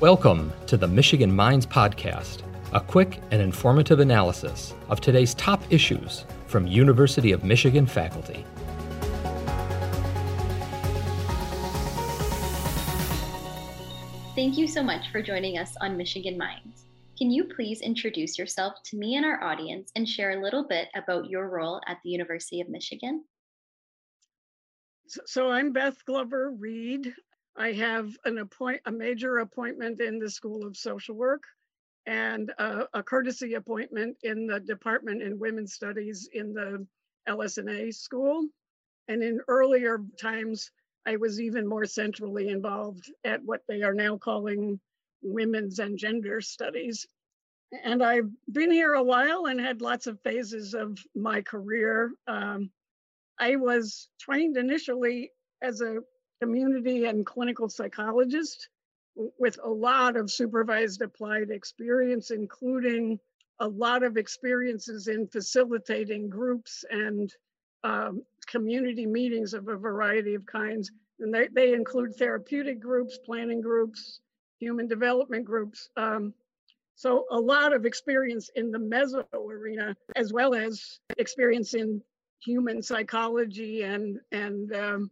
Welcome to the Michigan Minds Podcast, a quick and informative analysis of today's top issues from University of Michigan faculty. Thank you so much for joining us on Michigan Minds. Can you please introduce yourself to me and our audience and share a little bit about your role at the University of Michigan? So, so I'm Beth Glover Reed. I have an appoint a major appointment in the School of Social Work and a, a courtesy appointment in the Department in Women's Studies in the LS&A school. And in earlier times, I was even more centrally involved at what they are now calling women's and gender studies. And I've been here a while and had lots of phases of my career. Um, I was trained initially as a community and clinical psychologist with a lot of supervised applied experience, including a lot of experiences in facilitating groups and um, community meetings of a variety of kinds. And they, they include therapeutic groups, planning groups, human development groups. Um, so a lot of experience in the meso arena, as well as experience in human psychology and, and um,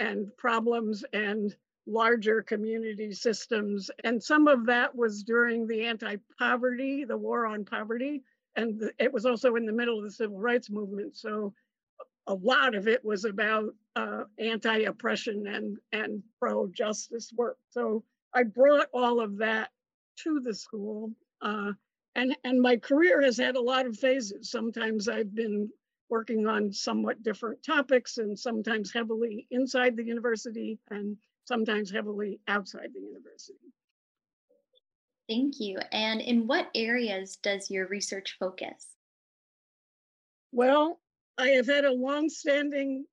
and problems and larger community systems. And some of that was during the anti poverty, the war on poverty. And it was also in the middle of the civil rights movement. So a lot of it was about uh, anti oppression and, and pro justice work. So I brought all of that to the school. Uh, and, and my career has had a lot of phases. Sometimes I've been working on somewhat different topics and sometimes heavily inside the university and sometimes heavily outside the university. Thank you. And in what areas does your research focus? Well, I have had a long-standing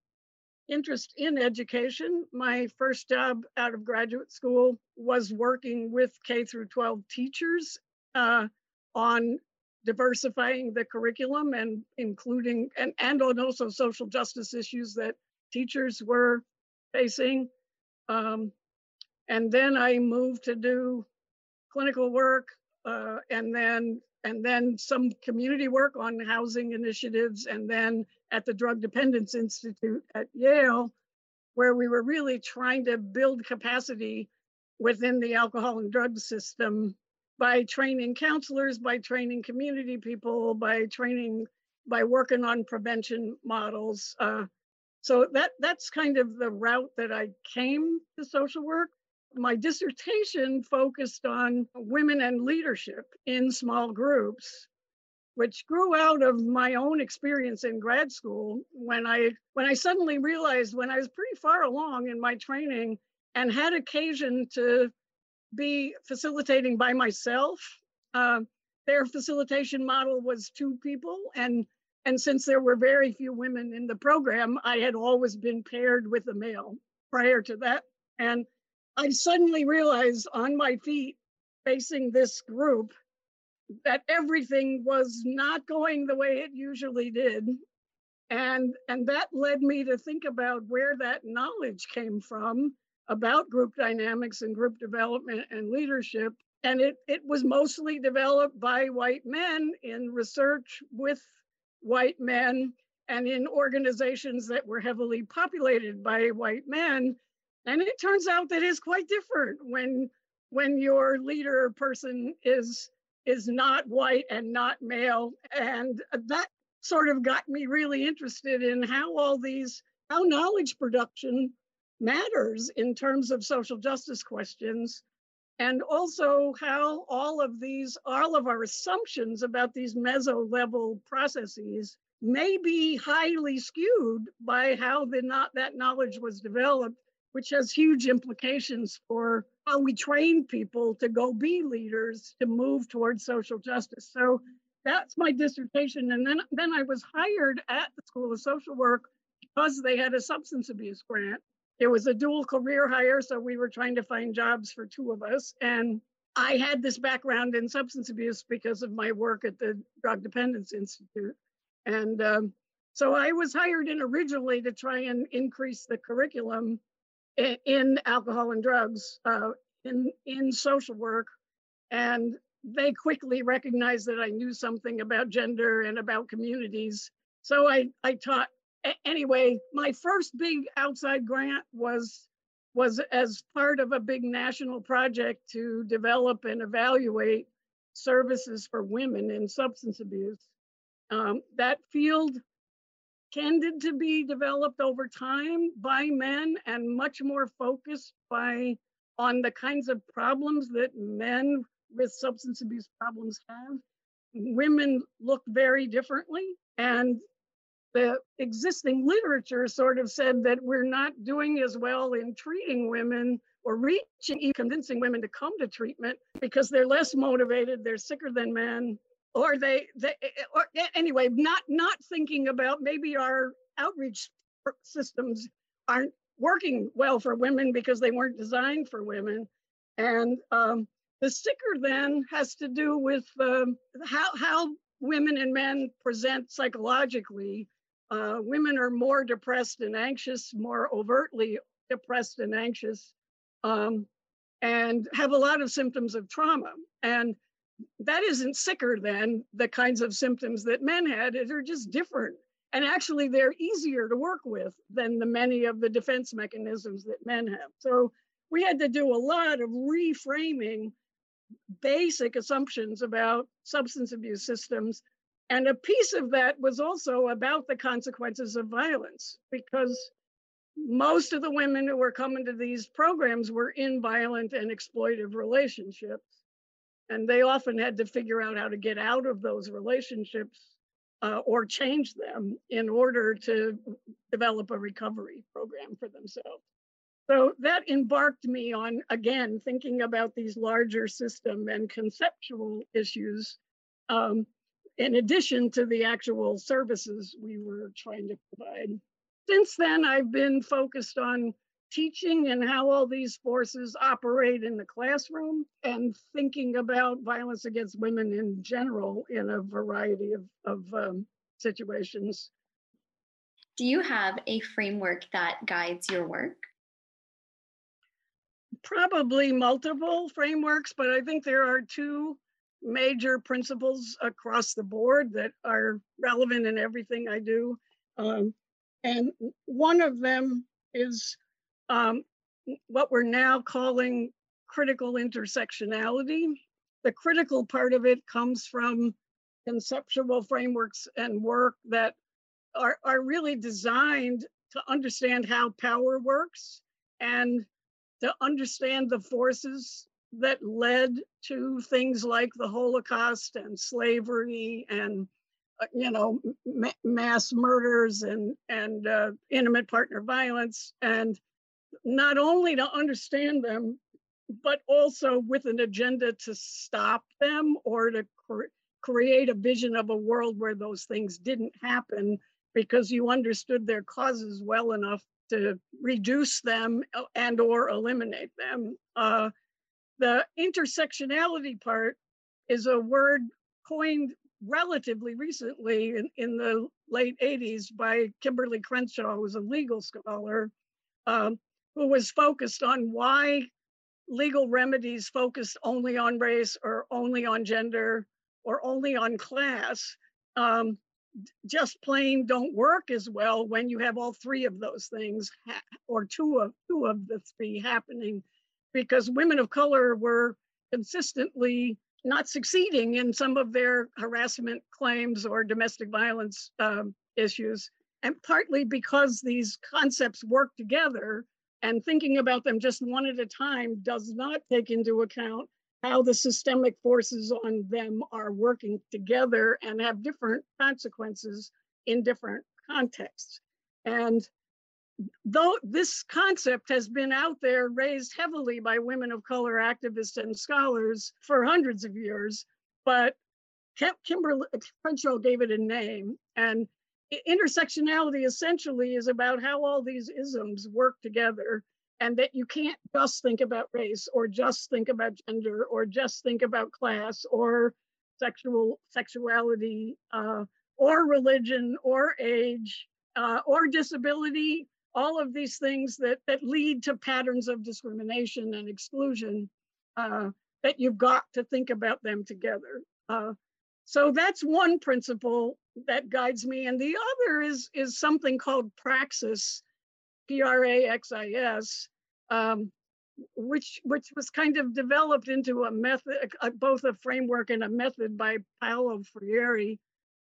interest in education. My first job out of graduate school was working with K through 12 teachers uh, on diversifying the curriculum and including and, and on also social justice issues that teachers were facing. Um, and then I moved to do clinical work uh, and then and then some community work on housing initiatives and then at the Drug Dependence Institute at Yale, where we were really trying to build capacity within the alcohol and drug system by training counselors, by training community people, by training, by working on prevention models. Uh, so that that's kind of the route that I came to social work. My dissertation focused on women and leadership in small groups, which grew out of my own experience in grad school when I when I suddenly realized when I was pretty far along in my training and had occasion to be facilitating by myself. Uh, their facilitation model was two people, and and since there were very few women in the program, I had always been paired with a male prior to that. And I suddenly realized on my feet, facing this group, that everything was not going the way it usually did. And, and that led me to think about where that knowledge came from about group dynamics and group development and leadership. And it, it was mostly developed by white men in research with white men and in organizations that were heavily populated by white men. And it turns out that it's quite different when when your leader person is is not white and not male. And that sort of got me really interested in how all these, how knowledge production matters in terms of social justice questions and also how all of these all of our assumptions about these meso level processes may be highly skewed by how the not that knowledge was developed which has huge implications for how we train people to go be leaders to move towards social justice. So that's my dissertation and then then i was hired at the school of social work because they had a substance abuse grant it was a dual career hire, so we were trying to find jobs for two of us. And I had this background in substance abuse because of my work at the Drug Dependence Institute. And um, so I was hired in originally to try and increase the curriculum in, in alcohol and drugs uh, in, in social work. And they quickly recognized that I knew something about gender and about communities. So I, I taught anyway, my first big outside grant was was as part of a big national project to develop and evaluate services for women in substance abuse. Um, that field tended to be developed over time by men and much more focused by on the kinds of problems that men with substance abuse problems have. Women look very differently and the existing literature sort of said that we're not doing as well in treating women or reaching, convincing women to come to treatment because they're less motivated, they're sicker than men, or they, they or anyway, not not thinking about maybe our outreach systems aren't working well for women because they weren't designed for women, and um, the sicker then has to do with um, how how women and men present psychologically uh, women are more depressed and anxious, more overtly depressed and anxious, um, and have a lot of symptoms of trauma. And that isn't sicker than the kinds of symptoms that men had. They're just different. And actually, they're easier to work with than the many of the defense mechanisms that men have. So we had to do a lot of reframing basic assumptions about substance abuse systems and a piece of that was also about the consequences of violence, because most of the women who were coming to these programs were in violent and exploitive relationships. And they often had to figure out how to get out of those relationships uh, or change them in order to develop a recovery program for themselves. So that embarked me on, again, thinking about these larger system and conceptual issues um, in addition to the actual services we were trying to provide. Since then, I've been focused on teaching and how all these forces operate in the classroom and thinking about violence against women in general in a variety of, of um, situations. Do you have a framework that guides your work? Probably multiple frameworks, but I think there are two major principles across the board that are relevant in everything I do. Um, and one of them is um, what we're now calling critical intersectionality. The critical part of it comes from conceptual frameworks and work that are, are really designed to understand how power works and to understand the forces that led to things like the Holocaust and slavery and uh, you know ma- mass murders and and uh, intimate partner violence. And not only to understand them but also with an agenda to stop them or to cre- create a vision of a world where those things didn't happen because you understood their causes well enough to reduce them uh, and or eliminate them. Uh, the intersectionality part is a word coined relatively recently in, in the late 80s by Kimberlé Crenshaw, who was a legal scholar, um, who was focused on why legal remedies focused only on race or only on gender or only on class um, just plain don't work as well when you have all three of those things or two of two of the three happening because women of color were consistently not succeeding in some of their harassment claims or domestic violence um, issues. And partly because these concepts work together and thinking about them just one at a time does not take into account how the systemic forces on them are working together and have different consequences in different contexts. And though this concept has been out there raised heavily by women of color activists and scholars for hundreds of years, but Kimberlé Crenshaw gave it a name. And intersectionality essentially is about how all these isms work together and that you can't just think about race or just think about gender or just think about class or sexual sexuality uh, or religion or age uh, or disability all of these things that, that lead to patterns of discrimination and exclusion, uh, that you've got to think about them together. Uh, so that's one principle that guides me. And the other is, is something called praxis, P-R-A-X-I-S, um, which, which was kind of developed into a method, a, both a framework and a method by Paulo Freire,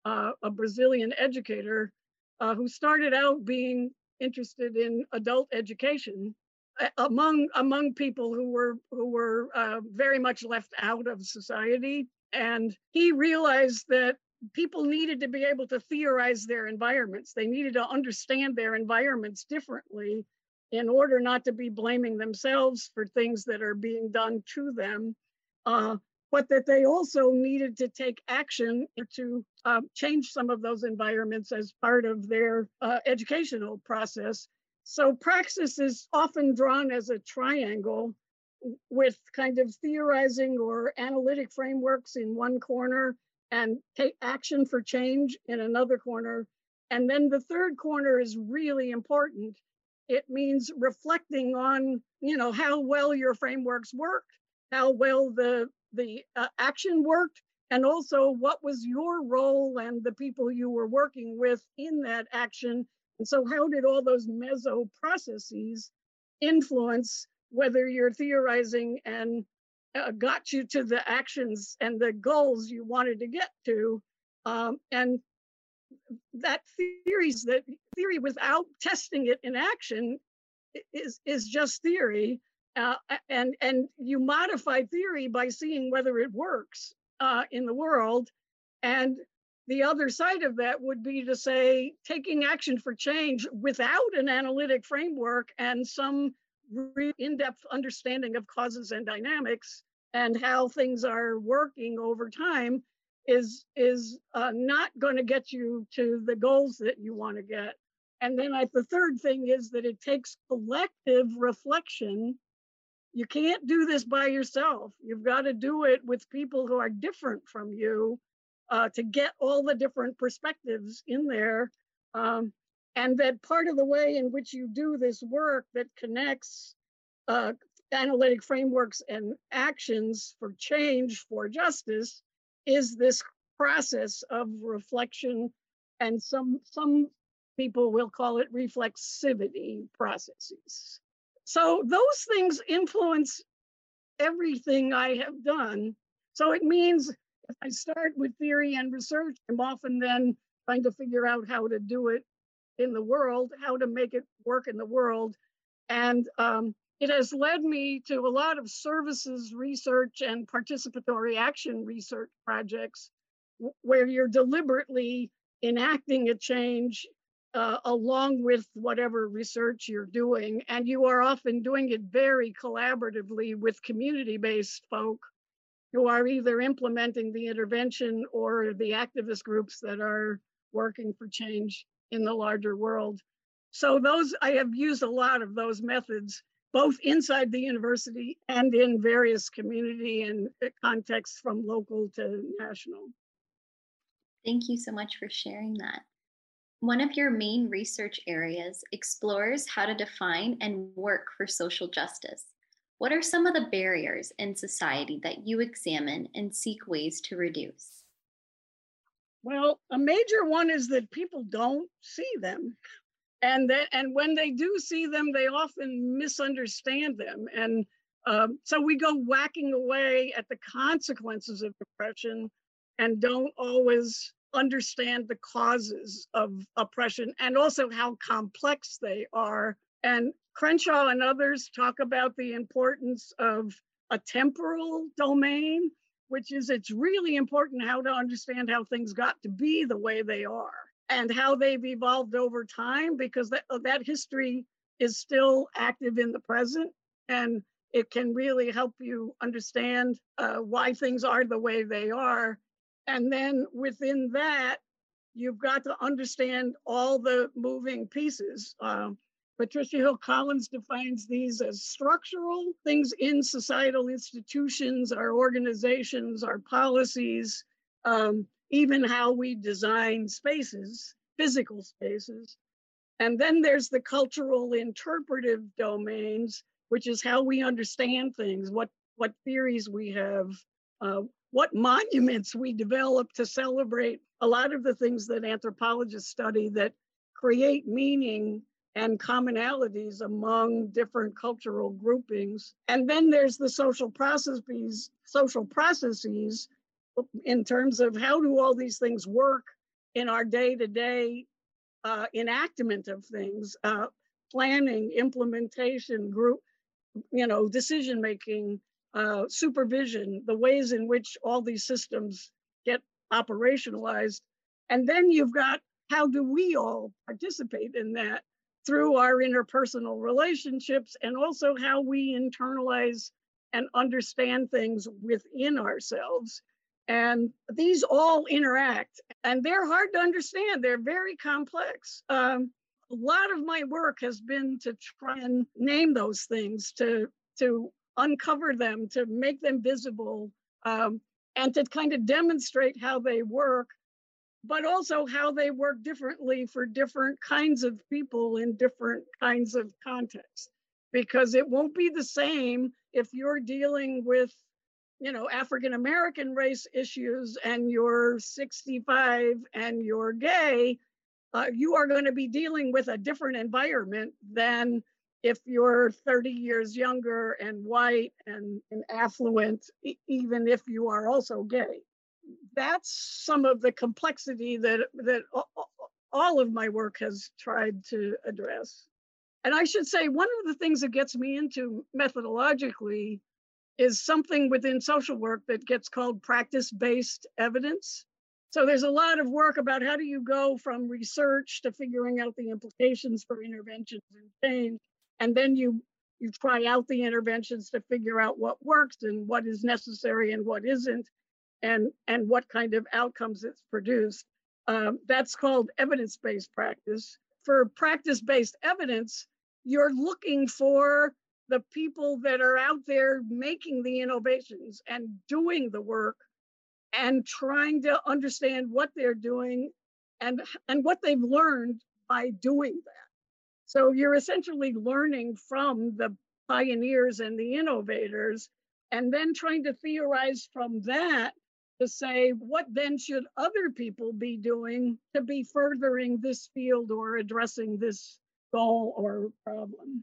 uh, a Brazilian educator uh, who started out being interested in adult education among among people who were who were uh, very much left out of society. And he realized that people needed to be able to theorize their environments. They needed to understand their environments differently in order not to be blaming themselves for things that are being done to them. Uh, but that they also needed to take action to uh, change some of those environments as part of their uh, educational process. So praxis is often drawn as a triangle with kind of theorizing or analytic frameworks in one corner and take action for change in another corner. And then the third corner is really important. It means reflecting on, you know, how well your frameworks work, how well the the uh, action worked and also what was your role and the people you were working with in that action. And so how did all those meso processes influence whether you're theorizing and uh, got you to the actions and the goals you wanted to get to. Um, and that theories that theory without testing it in action is is just theory uh, and and you modify theory by seeing whether it works uh, in the world. And the other side of that would be to say taking action for change without an analytic framework and some in-depth understanding of causes and dynamics and how things are working over time is is uh, not going to get you to the goals that you want to get. And then I, the third thing is that it takes collective reflection you can't do this by yourself. You've got to do it with people who are different from you uh, to get all the different perspectives in there. Um, and that part of the way in which you do this work that connects uh, analytic frameworks and actions for change for justice is this process of reflection and some some people will call it reflexivity processes so those things influence everything I have done. So it means if I start with theory and research, I'm often then trying to figure out how to do it in the world, how to make it work in the world. And um, it has led me to a lot of services research and participatory action research projects where you're deliberately enacting a change uh, along with whatever research you're doing. And you are often doing it very collaboratively with community based folk who are either implementing the intervention or the activist groups that are working for change in the larger world. So, those I have used a lot of those methods both inside the university and in various community and uh, contexts from local to national. Thank you so much for sharing that. One of your main research areas explores how to define and work for social justice. What are some of the barriers in society that you examine and seek ways to reduce? Well, a major one is that people don't see them. And that, and when they do see them, they often misunderstand them. And um, so we go whacking away at the consequences of depression and don't always understand the causes of oppression and also how complex they are. And Crenshaw and others talk about the importance of a temporal domain, which is it's really important how to understand how things got to be the way they are and how they've evolved over time because that, that history is still active in the present and it can really help you understand uh, why things are the way they are and then within that, you've got to understand all the moving pieces. Um, Patricia Hill Collins defines these as structural things in societal institutions, our organizations, our policies, um, even how we design spaces, physical spaces. And then there's the cultural interpretive domains, which is how we understand things, what, what theories we have, uh, what monuments we develop to celebrate a lot of the things that anthropologists study that create meaning and commonalities among different cultural groupings. And then there's the social processes, social processes in terms of how do all these things work in our day-to-day uh, enactment of things, uh, planning, implementation, group, you know, decision making, uh, supervision, the ways in which all these systems get operationalized. And then you've got how do we all participate in that through our interpersonal relationships and also how we internalize and understand things within ourselves. And these all interact and they're hard to understand. They're very complex. Um, a lot of my work has been to try and name those things, to, to uncover them, to make them visible, um, and to kind of demonstrate how they work, but also how they work differently for different kinds of people in different kinds of contexts. Because it won't be the same if you're dealing with, you know, African American race issues and you're 65 and you're gay, uh, you are going to be dealing with a different environment than if you're 30 years younger and white and, and affluent, e- even if you are also gay. That's some of the complexity that, that all of my work has tried to address. And I should say, one of the things that gets me into methodologically is something within social work that gets called practice based evidence. So there's a lot of work about how do you go from research to figuring out the implications for interventions and change and then you you try out the interventions to figure out what works and what is necessary and what isn't and and what kind of outcomes it's produced. Um, that's called evidence-based practice. For practice-based evidence you're looking for the people that are out there making the innovations and doing the work and trying to understand what they're doing and and what they've learned by doing that so you're essentially learning from the pioneers and the innovators, and then trying to theorize from that to say, what then should other people be doing to be furthering this field or addressing this goal or problem?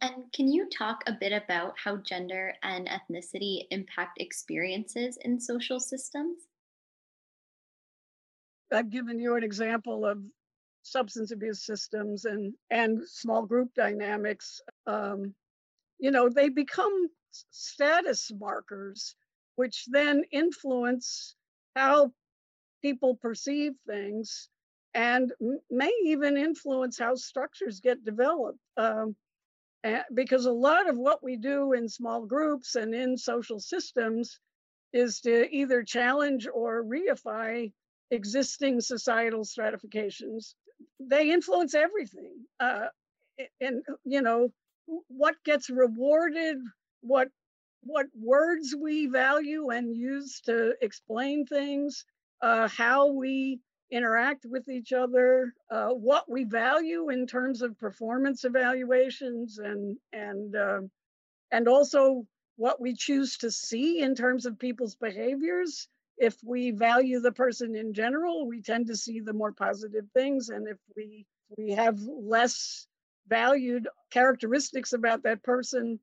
And can you talk a bit about how gender and ethnicity impact experiences in social systems? I've given you an example of substance abuse systems and and small group dynamics um, you know they become status markers which then influence how people perceive things and may even influence how structures get developed um, because a lot of what we do in small groups and in social systems is to either challenge or reify existing societal stratifications they influence everything. Uh, and you know what gets rewarded, what what words we value and use to explain things, uh, how we interact with each other, uh, what we value in terms of performance evaluations, and and uh, and also what we choose to see in terms of people's behaviors if we value the person in general, we tend to see the more positive things. And if we we have less valued characteristics about that person,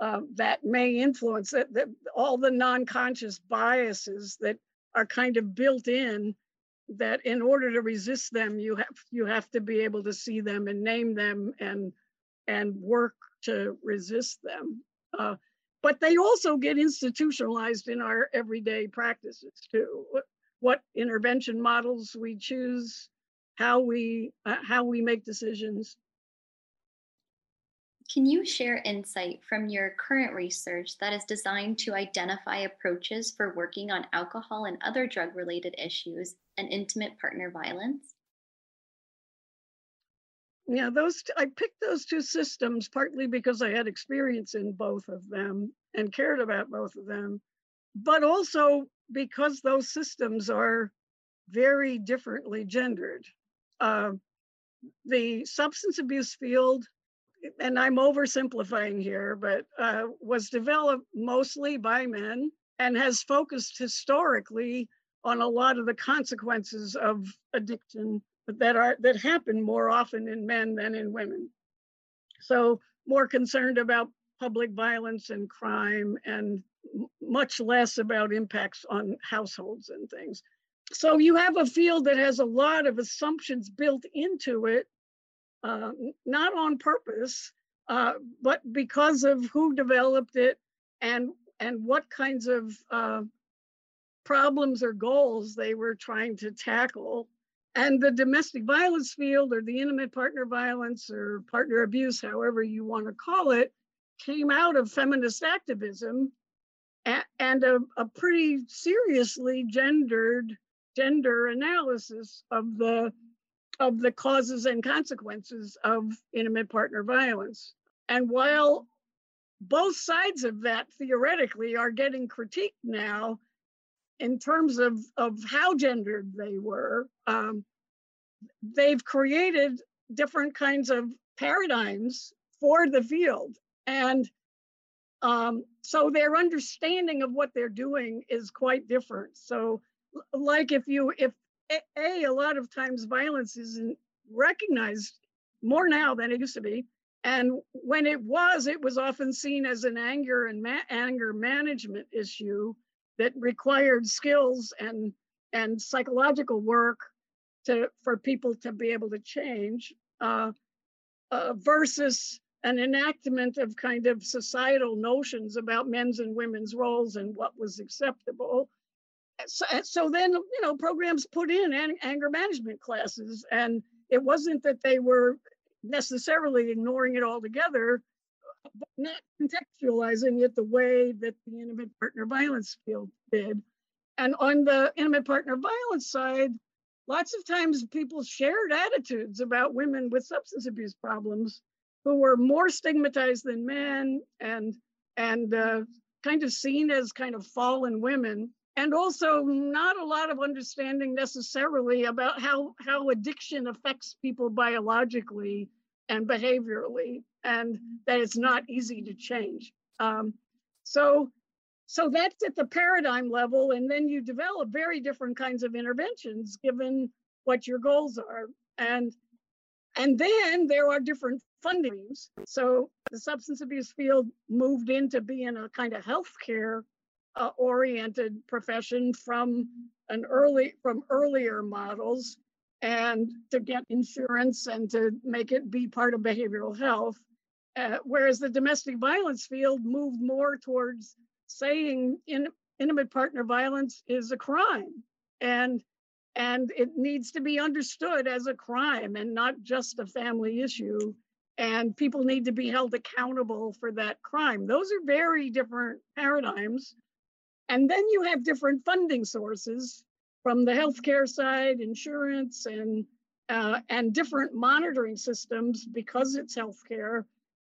uh, that may influence that, that all the non-conscious biases that are kind of built in that in order to resist them you have you have to be able to see them and name them and and work to resist them uh, but they also get institutionalized in our everyday practices too. What, intervention models we choose, how we uh, how we make decisions. Can you share insight from your current research that is designed to identify approaches for working on alcohol and other drug related issues and intimate partner violence? Yeah, those I picked those two systems partly because I had experience in both of them and cared about both of them, but also because those systems are very differently gendered. Uh, the substance abuse field, and I'm oversimplifying here, but uh, was developed mostly by men and has focused historically on a lot of the consequences of addiction that are that happen more often in men than in women. So more concerned about public violence and crime and much less about impacts on households and things. So you have a field that has a lot of assumptions built into it, uh, not on purpose, uh, but because of who developed it and and what kinds of uh, problems or goals they were trying to tackle. And the domestic violence field or the intimate partner violence or partner abuse, however you want to call it, came out of feminist activism and, a, a pretty seriously gendered gender analysis of the of the causes and consequences of intimate partner violence. And while both sides of that theoretically are getting critiqued now in terms of, of how gendered they were, um, they've created different kinds of paradigms for the field. And um, so their understanding of what they're doing is quite different. So, like if you, if a, a lot of times violence isn't recognized more now than it used to be. And when it was, it was often seen as an anger and ma- anger management issue that required skills and and psychological work to for people to be able to change uh, uh, versus an enactment of kind of societal notions about men's and women's roles and what was acceptable. So, so then, you know, programs put in an, anger management classes, and it wasn't that they were necessarily ignoring it altogether, not contextualizing it the way that the intimate partner violence field did. And on the intimate partner violence side, lots of times people shared attitudes about women with substance abuse problems who were more stigmatized than men and and uh, kind of seen as kind of fallen women and also not a lot of understanding necessarily about how how addiction affects people biologically and behaviorally and that it's not easy to change um, so so that's at the paradigm level and then you develop very different kinds of interventions given what your goals are and and then there are different fundings. So the substance abuse field moved into being a kind of healthcare uh, oriented profession from an early from earlier models and to get insurance and to make it be part of behavioral health. Uh, whereas the domestic violence field moved more towards saying in, intimate partner violence is a crime. And and it needs to be understood as a crime and not just a family issue. And people need to be held accountable for that crime. Those are very different paradigms. And then you have different funding sources from the healthcare side insurance and uh, and different monitoring systems because it's healthcare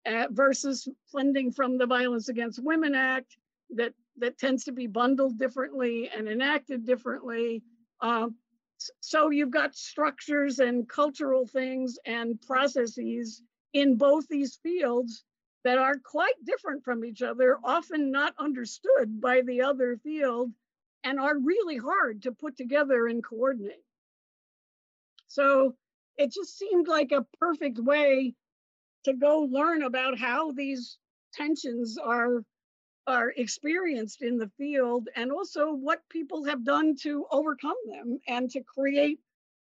uh, versus funding from the violence against women act that that tends to be bundled differently and enacted differently uh, so you've got structures and cultural things and processes in both these fields that are quite different from each other, often not understood by the other field, and are really hard to put together and coordinate. So it just seemed like a perfect way to go learn about how these tensions are are experienced in the field and also what people have done to overcome them and to create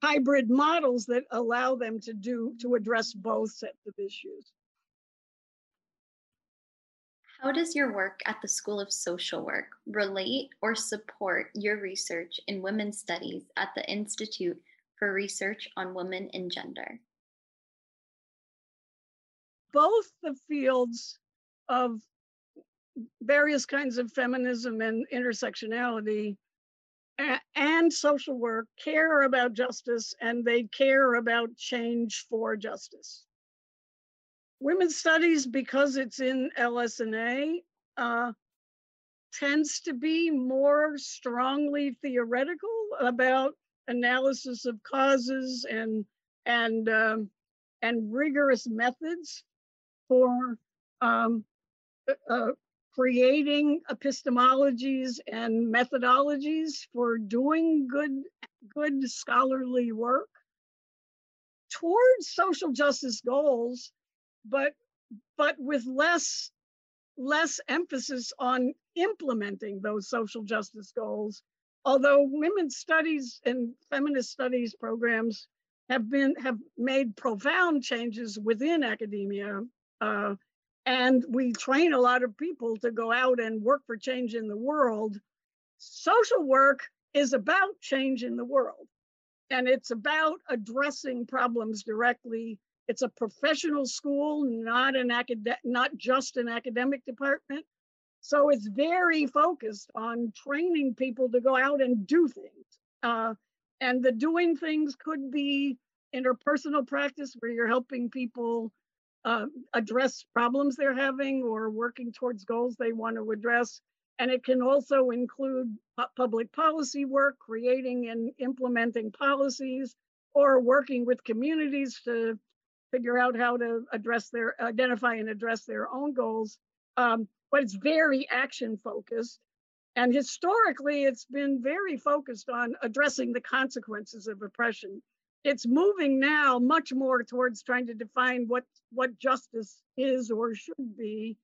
hybrid models that allow them to do to address both sets of issues. How does your work at the School of Social Work relate or support your research in women's studies at the Institute for Research on Women and Gender? Both the fields of various kinds of feminism and intersectionality and social work care about justice and they care about change for justice. Women's studies, because it's in LS&A, uh, tends to be more strongly theoretical about analysis of causes and and um, and rigorous methods for um, uh, uh, creating epistemologies and methodologies for doing good good scholarly work towards social justice goals but but with less less emphasis on implementing those social justice goals although women's studies and feminist studies programs have been have made profound changes within academia uh, and we train a lot of people to go out and work for change in the world. Social work is about change in the world and it's about addressing problems directly. It's a professional school not an academic not just an academic department. So it's very focused on training people to go out and do things. Uh, and the doing things could be interpersonal practice where you're helping people uh, address problems they're having or working towards goals they want to address. And it can also include public policy work, creating and implementing policies, or working with communities to figure out how to address their, identify and address their own goals. Um, but it's very action focused. And historically, it's been very focused on addressing the consequences of oppression. It's moving now much more towards trying to define what, what justice is or should be.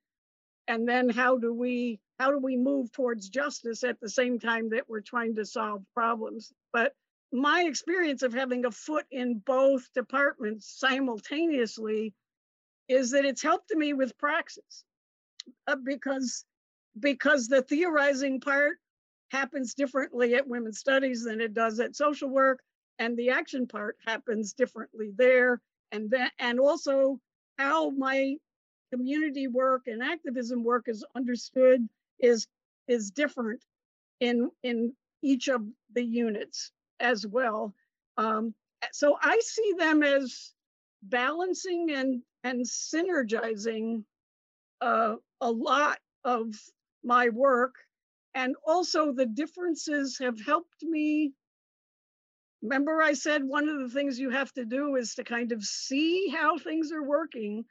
And then how do we how do we move towards justice at the same time that we're trying to solve problems? But my experience of having a foot in both departments simultaneously is that it's helped me with praxis uh, because because the theorizing part happens differently at women's studies than it does at social work and the action part happens differently there and then and also how my community work and activism work is understood is is different in in each of the units as well um, so i see them as balancing and and synergizing uh, a lot of my work. And also, the differences have helped me. Remember, I said one of the things you have to do is to kind of see how things are working.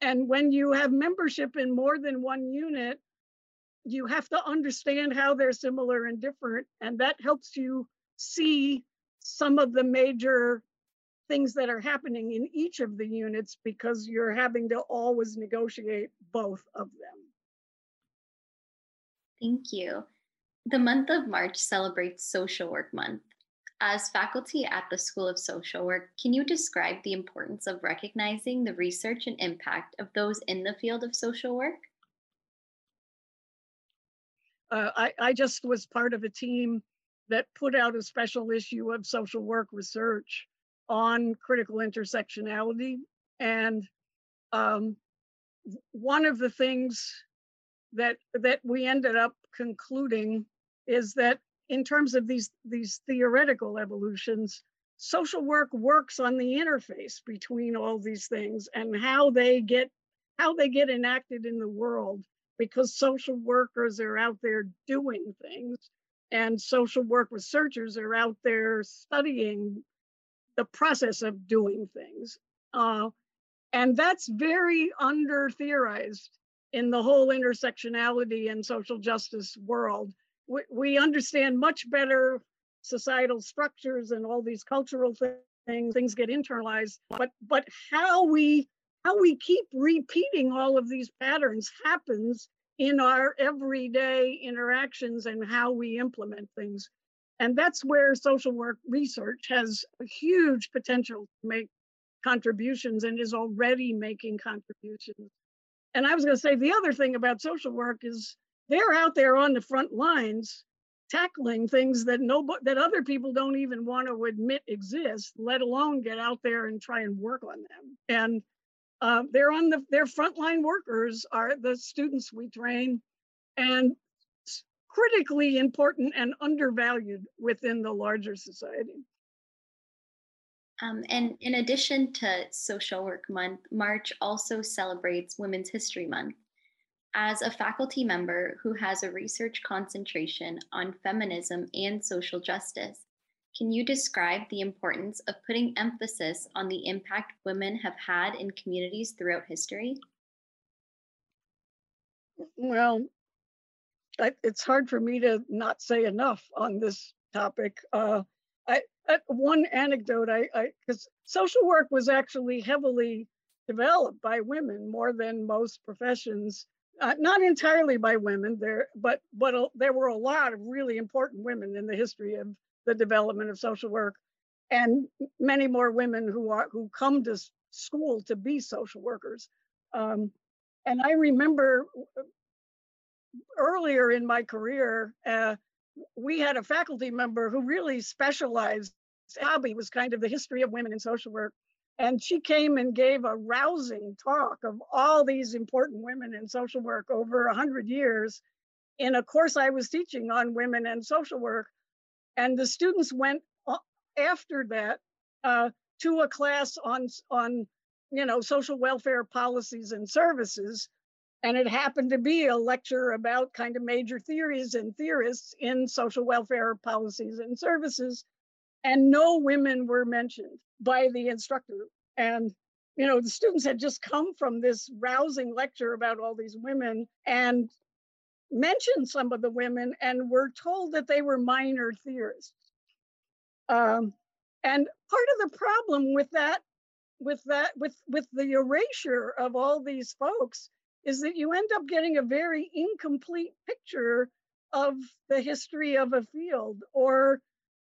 And when you have membership in more than one unit, you have to understand how they're similar and different. And that helps you see some of the major things that are happening in each of the units because you're having to always negotiate both of them. Thank you. The month of March celebrates Social Work Month. As faculty at the School of Social Work, can you describe the importance of recognizing the research and impact of those in the field of social work? Uh, I, I just was part of a team that put out a special issue of social work research on critical intersectionality. And um, one of the things that that we ended up concluding is that in terms of these these theoretical evolutions social work works on the interface between all these things and how they get how they get enacted in the world because social workers are out there doing things and social work researchers are out there studying the process of doing things uh, and that's very under theorized in the whole intersectionality and social justice world. We, we understand much better societal structures and all these cultural things, things get internalized, but but how we how we keep repeating all of these patterns happens in our everyday interactions and how we implement things. And that's where social work research has a huge potential to make contributions and is already making contributions and I was going to say the other thing about social work is they're out there on the front lines tackling things that nobody that other people don't even want to admit exist, let alone get out there and try and work on them. And uh, they're on the their frontline workers are the students we train, and critically important and undervalued within the larger society. Um, and in addition to Social Work Month, March also celebrates Women's History Month. As a faculty member who has a research concentration on feminism and social justice, Can you describe the importance of putting emphasis on the impact women have had in communities throughout history? Well, it's hard for me to not say enough on this topic. Uh, I, one anecdote, I because social work was actually heavily developed by women more than most professions. Uh, not entirely by women there, but but uh, there were a lot of really important women in the history of the development of social work, and many more women who are who come to school to be social workers. Um, and I remember uh, earlier in my career, uh, we had a faculty member who really specialized. Hobby was kind of the history of women in social work. And she came and gave a rousing talk of all these important women in social work over 100 years in a course I was teaching on women and social work. And the students went after that uh, to a class on, on you know, social welfare policies and services and it happened to be a lecture about kind of major theories and theorists in social welfare policies and services. And no women were mentioned by the instructor. And, you know, the students had just come from this rousing lecture about all these women and mentioned some of the women and were told that they were minor theorists. Um, and part of the problem with that, with that, with with the erasure of all these folks is that you end up getting a very incomplete picture of the history of a field or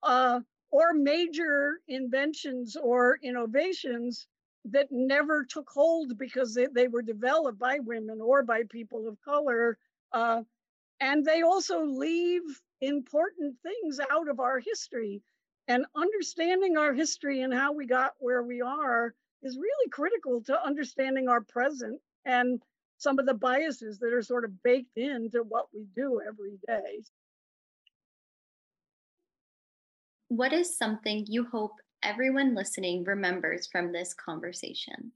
uh, or major inventions or innovations that never took hold because they, they were developed by women or by people of color. Uh, and they also leave important things out of our history. And understanding our history and how we got where we are is really critical to understanding our present and some of the biases that are sort of baked into what we do every day. What is something you hope everyone listening remembers from this conversation?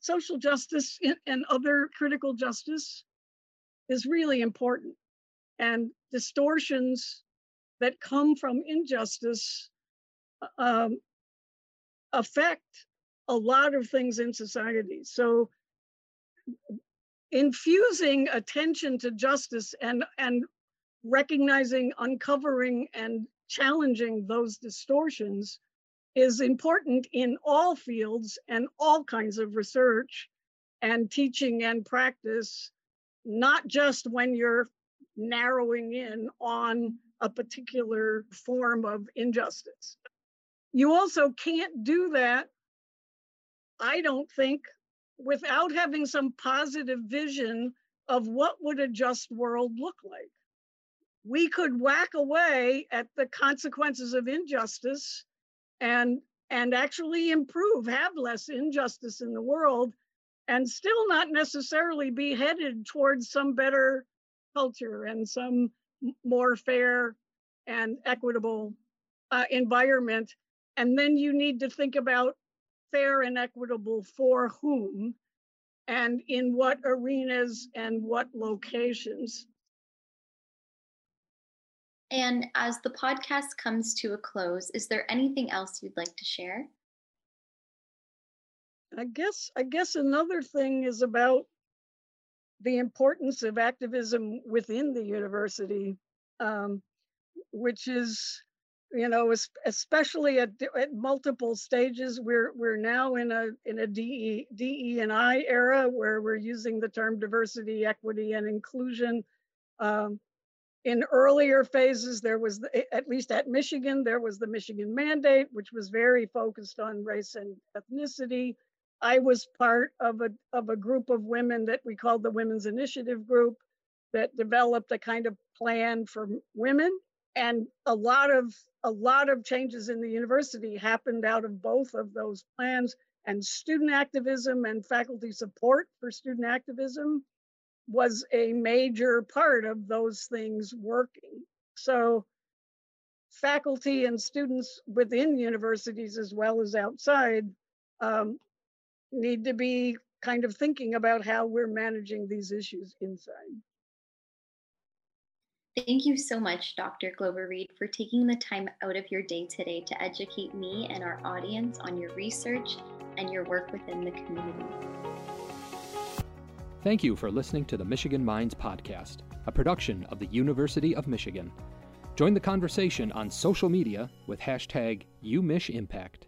Social justice and other critical justice is really important. And distortions that come from injustice uh, um, affect a lot of things in society. So infusing attention to justice and, and recognizing, uncovering, and challenging those distortions is important in all fields and all kinds of research and teaching and practice, not just when you're narrowing in on a particular form of injustice. You also can't do that I don't think, without having some positive vision of what would a just world look like. We could whack away at the consequences of injustice and and actually improve, have less injustice in the world, and still not necessarily be headed towards some better culture and some more fair and equitable uh, environment. And then you need to think about fair and equitable for whom and in what arenas and what locations. And as the podcast comes to a close, is there anything else you'd like to share? I guess I guess another thing is about the importance of activism within the university, um, which is you know, especially at, at multiple stages. We're we're now in a in a DE, DE and I era where we're using the term diversity, equity, and inclusion. Um, in earlier phases, there was the, at least at Michigan, there was the Michigan Mandate, which was very focused on race and ethnicity. I was part of a of a group of women that we called the Women's Initiative Group that developed a kind of plan for women and a lot of a lot of changes in the university happened out of both of those plans and student activism and faculty support for student activism was a major part of those things working so faculty and students within universities as well as outside um, need to be kind of thinking about how we're managing these issues inside Thank you so much, Dr. Glover Reed, for taking the time out of your day today to educate me and our audience on your research and your work within the community. Thank you for listening to the Michigan Minds Podcast, a production of the University of Michigan. Join the conversation on social media with hashtag UMichImpact.